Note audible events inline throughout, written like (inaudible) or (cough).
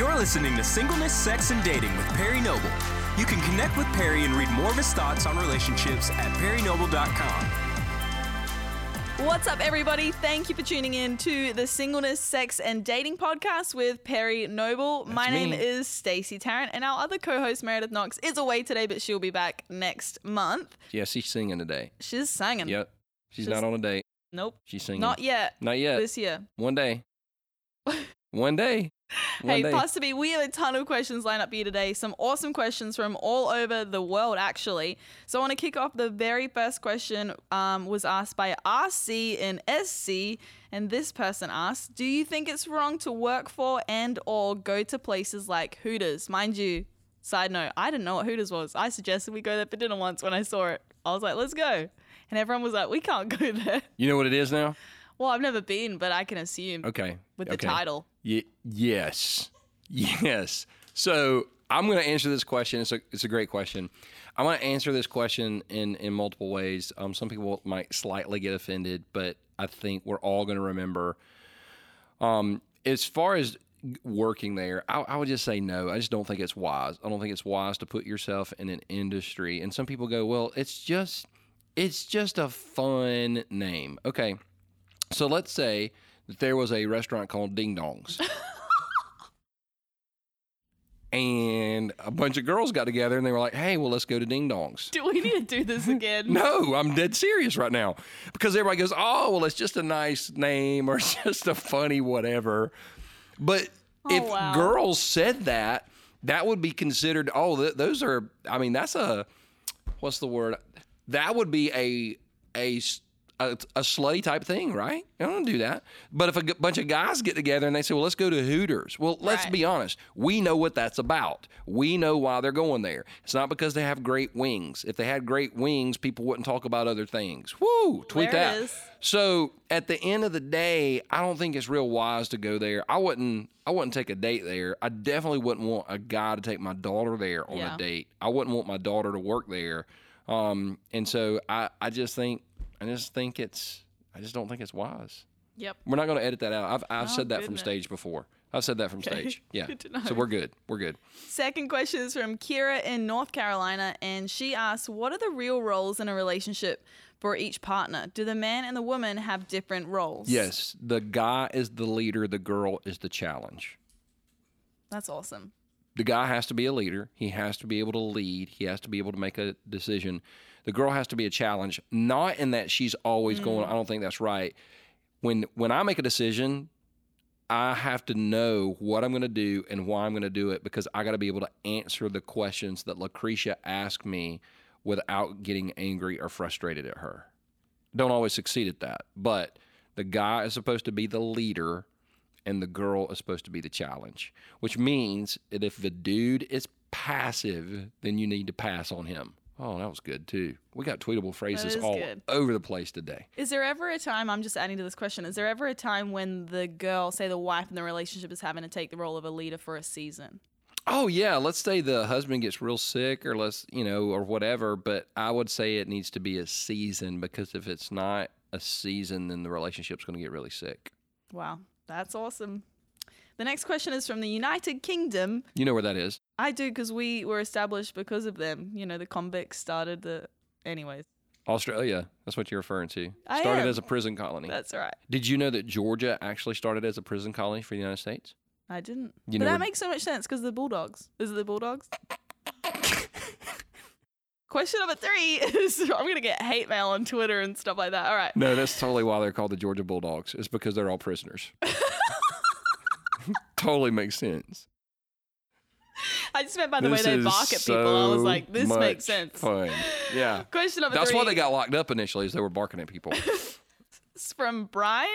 You're listening to Singleness, Sex, and Dating with Perry Noble. You can connect with Perry and read more of his thoughts on relationships at perrynoble.com. What's up, everybody? Thank you for tuning in to the Singleness, Sex, and Dating podcast with Perry Noble. My name me. is Stacey Tarrant, and our other co-host Meredith Knox is away today, but she'll be back next month. Yeah, she's singing today. She's singing. Yep. She's Just- not on a date. Nope. She's singing. Not yet. Not yet. This year. One day. (laughs) One day. One hey, day. Pastor P, we have a ton of questions lined up for you today. Some awesome questions from all over the world, actually. So I want to kick off. The very first question um, was asked by RC and SC, and this person asked, "Do you think it's wrong to work for and or go to places like Hooters?" Mind you, side note, I didn't know what Hooters was. I suggested we go there for dinner once when I saw it. I was like, "Let's go," and everyone was like, "We can't (laughs) go there." you know what it is now? Well, I've never been, but I can assume Okay. with the okay. title. Ye- yes. Yes. So I'm going to answer this question. It's a, it's a great question. I'm going to answer this question in, in multiple ways. Um, some people might slightly get offended, but I think we're all going to remember. Um, as far as working there, I, I would just say no. I just don't think it's wise. I don't think it's wise to put yourself in an industry. And some people go, well, it's just it's just a fun name. Okay. So let's say that there was a restaurant called Ding Dongs. (laughs) and a bunch of girls got together and they were like, hey, well, let's go to Ding Dongs. Do we need to do this (laughs) again? No, I'm dead serious right now because everybody goes, oh, well, it's just a nice name or it's (laughs) just a funny whatever. But oh, if wow. girls said that, that would be considered, oh, th- those are, I mean, that's a, what's the word? That would be a, a, a, a slutty type thing, right? I don't do that. But if a g- bunch of guys get together and they say, well, let's go to Hooters. Well, let's Right. be honest. We know what that's about. We know why they're going there. It's not because they have great wings. If they had great wings, people wouldn't talk about other things. Woo! Tweet There that. So at the end of the day, I don't think it's real wise to go there. I wouldn't. I wouldn't take a date there. I definitely wouldn't want a guy to take my daughter there on Yeah. a date. I wouldn't want my daughter to work there. Um, and so I, I just think, I just think it's, I just don't think it's wise. Yep. We're not going to edit that out. I've, I've Oh, said that from stage before. I've said that from Okay. stage. (laughs) Yeah. Good to know. So we're good. We're good. Second question is from Kira in North Carolina, and she asks, "What are the real roles in a relationship for each partner? Do the man and the woman have different roles?" Yes. The guy is the leader. The girl is the challenge. that's awesome. the guy has to be a leader. He has to be able to lead. He has to be able to make a decision. The girl has to be a challenge, not in that she's always going. Mm. I don't think that's right. When when I make a decision, I have to know what I'm going to do and why I'm going to do it because I got to be able to answer the questions that Lucretia asked me without getting angry or frustrated at her. Don't always succeed at that, but the guy is supposed to be the leader and the girl is supposed to be the challenge, which means that if the dude is passive, then you need to pass on him. Oh, that was good too. We got tweetable phrases all good. over the place today. Is there ever a time? I'm just adding to this question. Is there ever a time when the girl, say the wife in the relationship, is having to take the role of a leader for a season? Oh yeah, let's say the husband gets real sick or let's, you know, or whatever, but I would say it needs to be a season because if it's not a season then the relationship's going to get really sick. Wow, that's awesome. The next question is from the United Kingdom. You know where that is? I do because we were established because of them. You know, the convicts started the. Anyways, Australia. That's what you're referring to. I Started am. as a prison colony. that's right. Did you know that Georgia actually started as a prison colony for the United States? I didn't. You but that makes so much sense because the Bulldogs. Is it the Bulldogs? (laughs) Question number three is (laughs) I'm going to get hate mail on Twitter and stuff like that. All right. No, that's totally why they're called the Georgia Bulldogs. It's because they're all prisoners. (laughs) totally makes sense. I just meant by the way they bark at people. I was like, this makes sense. Fun. Yeah. (laughs) Question number That's three why they got locked up initially, is they were barking at people. (laughs) is from Brian.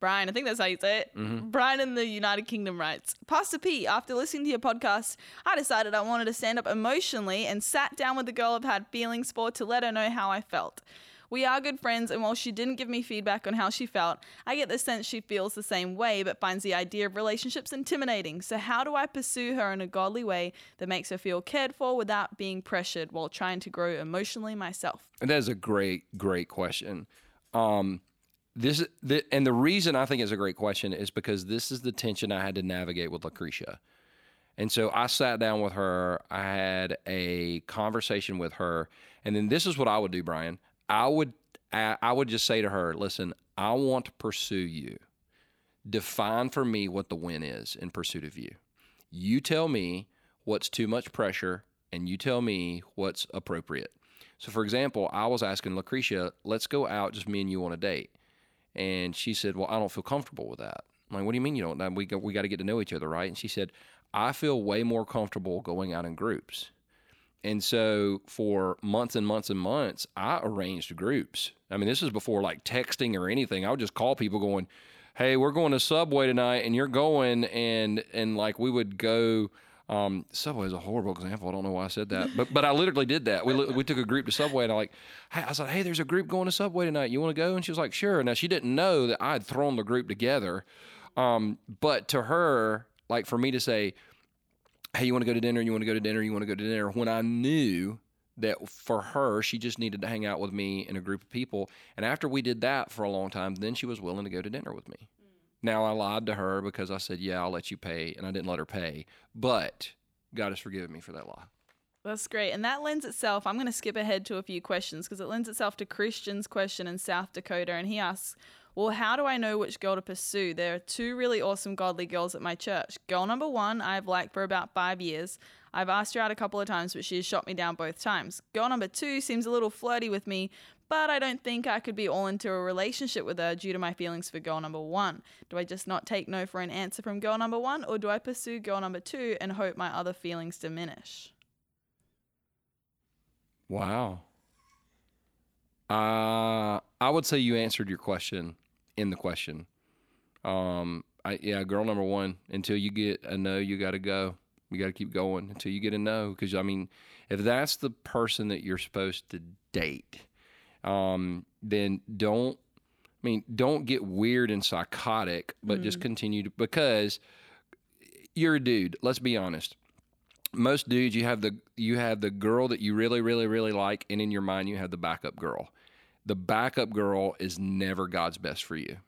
Brian, I think that's how you say it. Mm-hmm. Brian in the United Kingdom writes Pastor P, after listening to your podcast, I decided I wanted to stand up emotionally and sat down with the girl I've had feelings for to let her know how I felt. We are good friends, and while she didn't give me feedback on how she felt, I get the sense she feels the same way but finds the idea of relationships intimidating. So, how do I pursue her in a godly way that makes her feel cared for without being pressured while trying to grow emotionally myself? That is a great, great question. Um, this the, and the reason I think it's a great question is because this is the tension I had to navigate with Lucretia. And so I sat down with her, I had a conversation with her, and then this is what I would do, Brian. I would I would just say to her, "Listen, I want to pursue you. Define for me what the win is in pursuit of you. You tell me what's too much pressure and you tell me what's appropriate." So for example, I was asking Lucretia, "Let's go out just me and you on a date." And she said, "Well, I don't feel comfortable with that." I'm like, "What do you mean you don't? We got, we got to get to know each other, right?" And she said, "I feel way more comfortable going out in groups." And so for months and months and months, I arranged groups. I mean, this is before like texting or anything. I would just call people going, "Hey, we're going to Subway tonight, and you're going," and and like we would go. Um, Subway is a horrible example. I don't know why I said that, but but I literally did that. We we took a group to Subway, and I like, hey, I was like, hey, there's a group going to Subway tonight. You want to go? And she was like, sure. Now she didn't know that I had thrown the group together, um, but to her, like for me to say, hey, you want to go to dinner? You want to go to dinner? You want to go to dinner? When I knew that for her, she just needed to hang out with me in a group of people. And after we did that for a long time, then she was willing to go to dinner with me. Mm. Now I lied to her because I said, yeah, I'll let you pay. And I didn't let her pay. But God has forgiven me for that lie. That's great. And that lends itself, I'm going to skip ahead to a few questions because it lends itself to Christian's question in South Dakota. And he asks, Well, how do I know which girl to pursue? There are two really awesome godly girls at my church. Girl number one, I've liked for about five years. I've asked her out a couple of times, but she has shot me down both times. Girl number two seems a little flirty with me, but I don't think I could be all into a relationship with her due to my feelings for girl number one. Do I just not take no for an answer from girl number one, or do I pursue girl number two and hope my other feelings diminish? Wow. Uh, I would say you answered your question in the question. Um, I, yeah, girl number one, until you get a no, you got to go. You got to keep going until you get a no. Because, I mean, if that's the person that you're supposed to date, um, then don't, I mean, don't get weird and psychotic, but just continue to, because you're a dude. Let's be honest most dudes you have the you have the girl that you really really really like and in your mind you have the backup girl the backup girl is never god's best for you.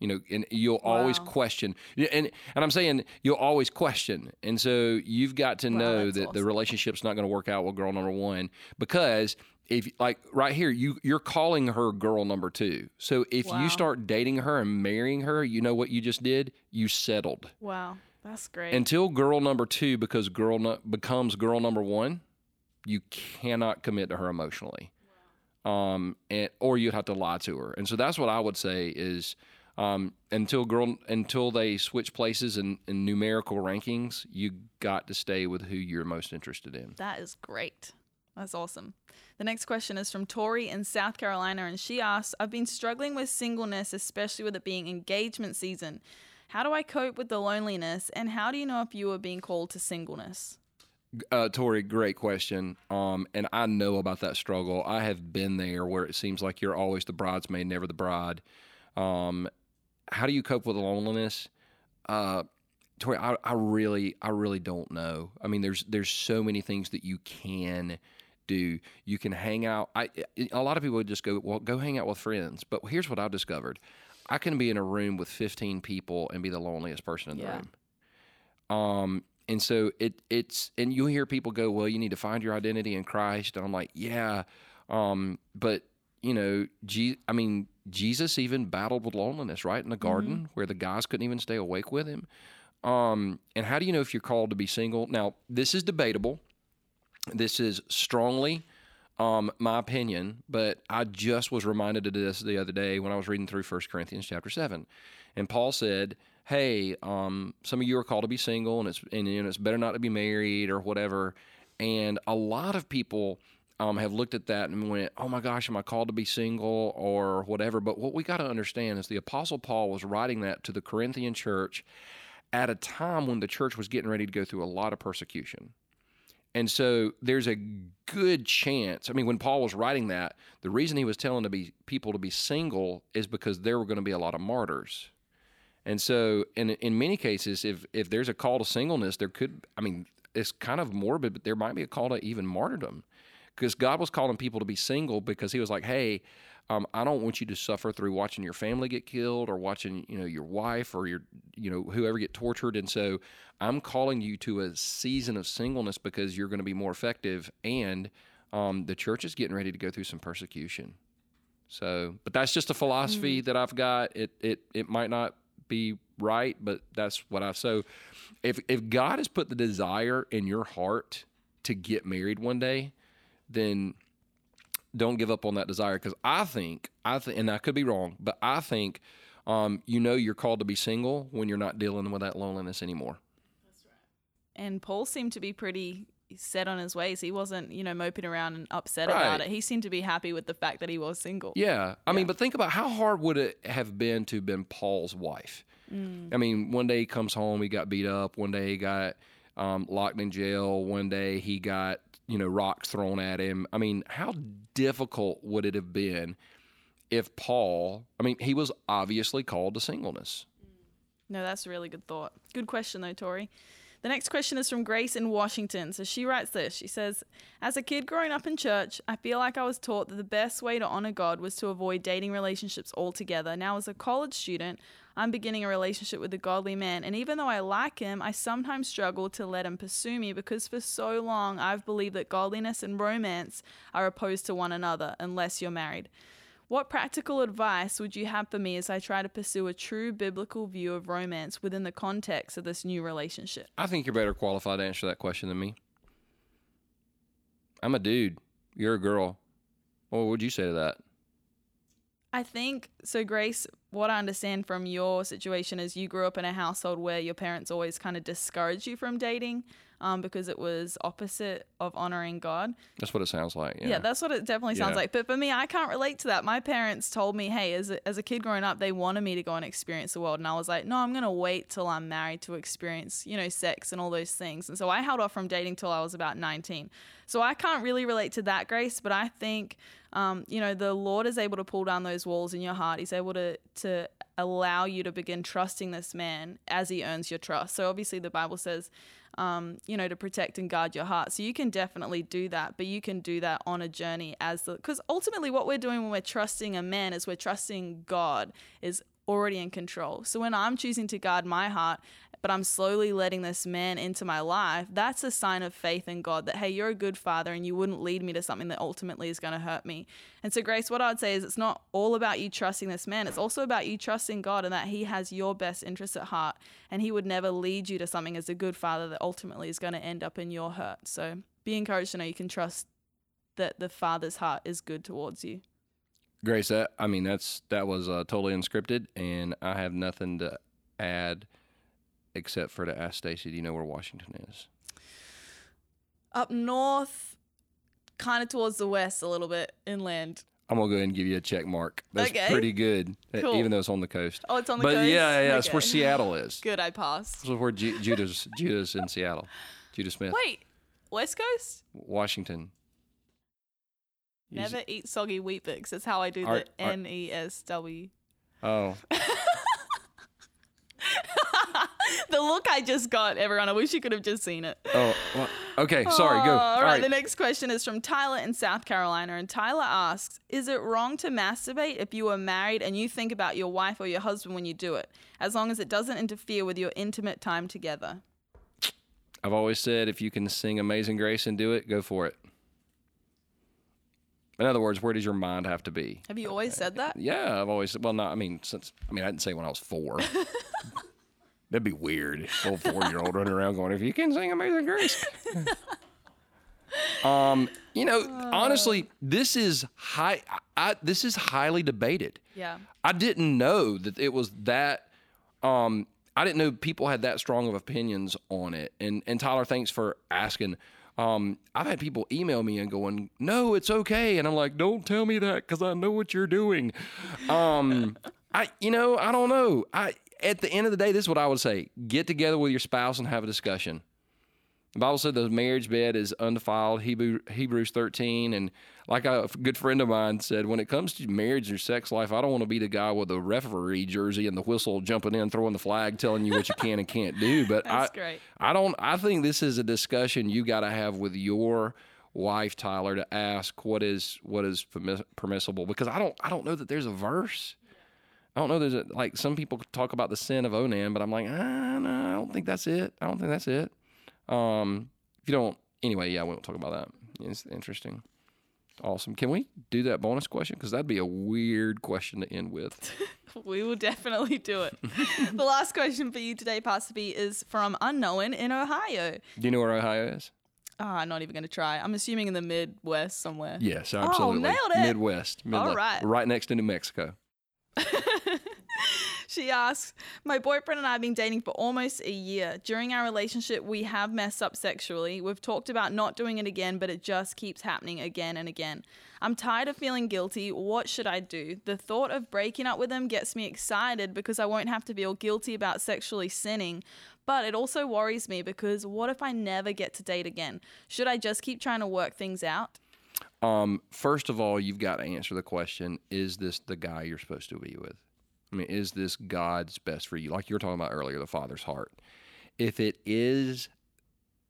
You know and you'll always question. And and i'm saying you'll always question. And so you've got to Wow, know that the relationship's not going to work out with girl number one because if like right here you you're calling her girl number two. So if Wow. you start dating her and marrying her you know what you just did? You settled. Wow, that's great. until girl number two because girl nu- becomes girl number one, you cannot commit to her emotionally, um, and or you'd have to lie to her. And so that's what I would say is um, until girl until they switch places in, in numerical rankings, you got to stay with who you're most interested in. That is great. That's awesome. The next question is from Tori in South Carolina, and she asks I've been struggling with singleness, especially with it being engagement season. How do I cope with the loneliness, and how do you know if you are being called to singleness? Uh, Tori, great question. Um, and I know about that struggle. I have been there where it seems like you're always the bridesmaid, never the bride. Um, how do you cope with loneliness? Uh, Tori, I, I really, I really don't know. I mean, there's there's so many things that you can do. You can hang out. I a lot of people would just go, well, go hang out with friends. But here's what I've discovered: I can be in a room with 15 people and be the loneliest person in the Yeah. room. Um, and so it it's and you'll hear people go, well, you need to find your identity in Christ. And I'm like, yeah, um, but you know, Je- I mean, Jesus even battled with loneliness, right in the garden where the guys couldn't even stay awake with him. Um, and how do you know if you're called to be single? Now, this is debatable. This is strongly um, my opinion, but I just was reminded of this the other day when I was reading through 1 Corinthians chapter 7. And Paul said, Hey, um, some of you are called to be single, and it's and, know, it's better not to be married or whatever. And a lot of people um, have looked at that and went, "Oh my gosh, am I called to be single or whatever?" But what we got to understand is the Apostle Paul was writing that to the Corinthian church at a time when the church was getting ready to go through a lot of persecution. And so there's a good chance. I mean, when Paul was writing that, the reason he was telling to be people to be single is because there were going to be a lot of martyrs. And so, in in many cases, if if there's a call to singleness, there could. I mean, it's kind of morbid, but there might be a call to even martyrdom, because God was calling people to be single because He was like, hey. Um, I don't want you to suffer through watching your family get killed or watching, you know, your wife or your, you know, whoever get tortured. And so I'm calling you to a season of singleness because you're going to be more effective. And um, the church is getting ready to go through some persecution. So, but that's just a philosophy that I've got. It it it might not be right, but that's what I've so. If if God has put the desire in your heart to get married one day, then don't give up on that desire because I think I think and I could be wrong, but I think um, you know you're called to be single when you're not dealing with that loneliness anymore. That's right. And Paul seemed to be pretty set on his ways. He wasn't, you know, moping around and upset about it. He seemed to be happy with the fact that he was single. Yeah. I mean, but think about how hard would it have been to have been Paul's wife? I mean, one day he comes home, he got beat up. One day he got um, locked in jail. One day he got, you know, rocks thrown at him. I mean, how difficult would it have been if Paul, I mean, he was obviously called to singleness. No, that's a really good thought. Good question, though, Tori. The next question is from Grace in Washington. So she writes this She says, As a kid growing up in church, I feel like I was taught that the best way to honor God was to avoid dating relationships altogether. Now, as a college student, I'm beginning a relationship with a godly man, and even though I like him, I sometimes struggle to let him pursue me because for so long I've believed that godliness and romance are opposed to one another unless you're married. What practical advice would you have for me as I try to pursue a true biblical view of romance within the context of this new relationship? I think you're better qualified to answer that question than me. I'm a dude. You're a girl. What would you say to that? I think so, Grace. What I understand from your situation is you grew up in a household where your parents always kind of discouraged you from dating um, because it was opposite of honoring God. That's what it sounds like. Yeah. Yeah, that's what it definitely sounds Yeah. like. But for me, I can't relate to that. My parents told me, hey, as a, as a kid growing up, they wanted me to go and experience the world. And I was like, no, I'm going to wait till I'm married to experience, you know, sex and all those things. And so I held off from dating till I was about 19. So I can't really relate to that, Grace. But I think, um, you know, the Lord is able to pull down those walls in your heart. He's able to, to allow you to begin trusting this man as he earns your trust. So obviously the Bible says, um, you know, to protect and guard your heart. So you can definitely do that, but you can do that on a journey as the because ultimately what we're doing when we're trusting a man is we're trusting God is already in control. So when I'm choosing to guard my heart, but I'm slowly letting this man into my life, that's a sign of faith in God that hey, you're a good father and you wouldn't lead me to something that ultimately is going to hurt me. And so Grace, what I'd say is it's not all about you trusting this man, it's also about you trusting God and that he has your best interests at heart and he would never lead you to something as a good father that ultimately is going to end up in your hurt. So be encouraged to know you can trust that the father's heart is good towards you. Grace, that I mean that's that was uh, totally unscripted, and I have nothing to add except for to ask Stacey, do you know where Washington is? Up north, kind of towards the west a little bit inland. I'm gonna go ahead and give you a check mark. That's Okay. pretty good, Cool. even though it's on the coast. Oh, it's on the but coast? yeah, yeah, that's where Seattle is. (laughs) Good, I passed. This is where Ju- Judah's Judah's in Seattle. Judah Smith, Wait, West Coast? Washington. Never eat soggy Weet-Bix. That's how I do Are- the N E S W. Oh, (laughs) The look I just got, everyone. I wish you could have just seen it. oh. Well, okay, sorry. Go. Oh, All all right, right. The next question is from Tyler in South Carolina, and Tyler asks, "Is it wrong to masturbate if you are married and you think about your wife or your husband when you do it, as long as it doesn't interfere with your intimate time together?" I've always said if you can sing Amazing Grace and do it, go for it. In other words, where does your mind have to be? Have you always said that? Yeah, I've always well, not. I mean, since I mean, I didn't say when I was four. (laughs) That'd be weird. Little four year old running around going, "If you can sing Amazing Grace." (laughs) um, you know, honestly, this is high. I, this is highly debated. Yeah. I didn't know that it was that. Um, I didn't know people had that strong of opinions on it. And and Tyler, thanks for asking. Um, I've had people email me and going, "No, it's okay," and I'm like, "Don't tell me that because I know what you're doing." Um, I, you know, I don't know. I at the end of the day, this is what I would say: get together with your spouse and have a discussion. The Bible said the marriage bed is undefiled, Hebrew, Hebrews 13. And like a good friend of mine said, when it comes to marriage or sex life, I don't want to be the guy with the referee jersey and the whistle jumping in, throwing the flag, telling you what you can and can't do. But (laughs) I, great. I don't, I think this is a discussion you got to have with your wife Tyler to ask what is what is permissible because I don't I don't know that there's a verse. I don't know there's a, like some people talk about the sin of Onan, but I'm like ah no I don't think that's it. I don't think that's it. Um, if you don't anyway, yeah, we won't talk about that. It's interesting. Awesome. Can we do that bonus question? Because that'd be a weird question to end with. (laughs) We will definitely do it. the last question for you today, Pastor P, is from Unknown in Ohio. Do you know where Ohio is? Ah, not even going to try. I'm assuming in the Midwest somewhere. Yes, absolutely. Oh, nailed it. Midwest. Midwest. right. Right next to New Mexico. She asks, My boyfriend and I have been dating for almost a year. During our relationship, we have messed up sexually. We've talked about not doing it again, but it just keeps happening again and again. I'm tired of feeling guilty. What should I do? The thought of breaking up with him gets me excited because I won't have to feel guilty about sexually sinning. But it also worries me because what if I never get to date again? Should I just keep trying to work things out? Um, first of all, you've got to answer the question: Is this the guy you're supposed to be with? Mean, is this God's best for you? Like you were talking about earlier, the Father's heart. If it is,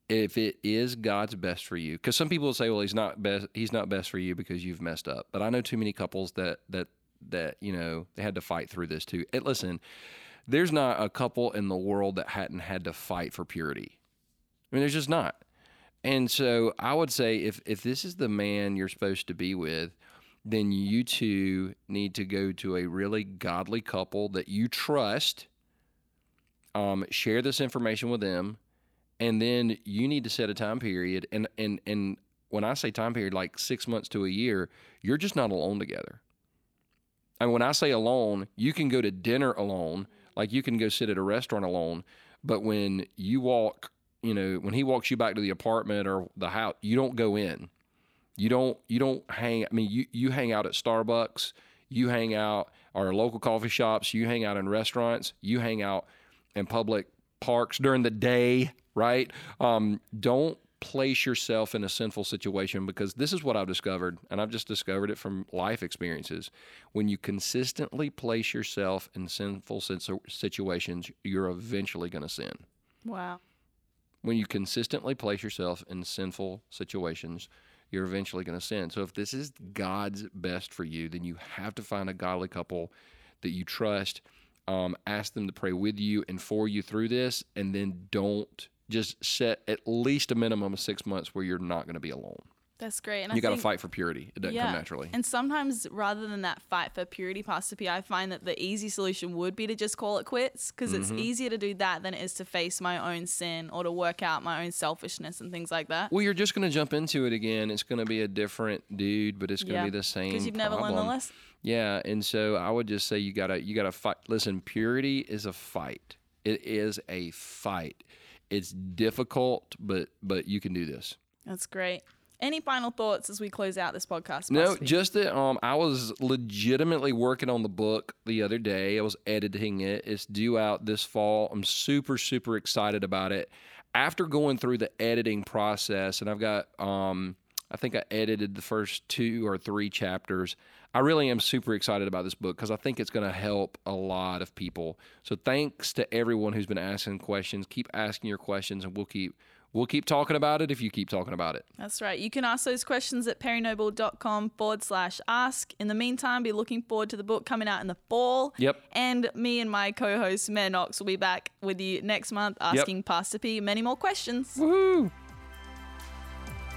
if it is God's best for you, because some people will say, "Well, he's not best. He's not best for you because you've messed up." But I know too many couples that that that you know they had to fight through this too. And listen, there's not a couple in the world that hadn't had to fight for purity. I mean, there's just not. And so I would say if if this is the man you're supposed to be with, then you two need to go to a really godly couple that you trust. Um, share this information with them, and then you need to set a time period. And and and when I say time period, like six months to a year, you're just not alone together. And when I say alone, you can go to dinner alone, like you can go sit at a restaurant alone. But when you walk, you know, when he walks you back to the apartment or the house, you don't go in. You don't you don't hang I mean you you hang out at Starbucks, you hang out or local coffee shops, you hang out in restaurants, you hang out in public parks during the day, right? Um, don't place yourself in a sinful situation because this is what I've discovered, and I've just discovered it from life experiences. When you consistently place yourself in sinful situations, you're eventually going to sin. Wow. When you consistently place yourself in sinful situations, you're eventually going to sin. So if this is God's best for you, then you have to find a godly couple that you trust. Um, ask them to pray with you and for you through this, and then don't just set at least a minimum of six months where you're not going to be alone. That's great. And you got to fight for purity. It doesn't come naturally. And sometimes, rather than that fight for purity, P, I find that the easy solution would be to just call it quits because it's Mm-hmm. easier to do that than it is to face my own sin or to work out my own selfishness and things like that. well, you're just going to jump into it again. It's going to be a different dude, but it's going to be the same. Because you've never learned the problem. lesson. Yeah, and so I would just say you gotta you gotta fight. Listen, purity is a fight. It is a fight. It's difficult, but but you can do this. That's great. Any final thoughts as we close out this podcast? No, just that um, I was legitimately working on the book the other day. I was editing it. It's due out this fall. I'm super super excited about it. After going through the editing process, and I've got um, I think I edited the first two or three chapters. I really am super excited about this book because I think it's going to help a lot of people. So thanks to everyone who's been asking questions. Keep asking your questions, and we'll keep we'll keep talking about it if you keep talking about it. That's right. You can ask those questions at perrynoble.com forward slash ask. In the meantime, be looking forward to the book coming out in the fall. Yep. And me and my co host, Mayor Knox, will be back with you next month asking Pastor P many more questions. Woohoo!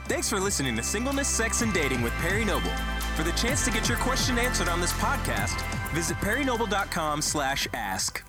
Thanks for listening to Singleness, Sex, and Dating with Perry Noble. For the chance to get your question answered on this podcast, visit perrynoble.com slash ask.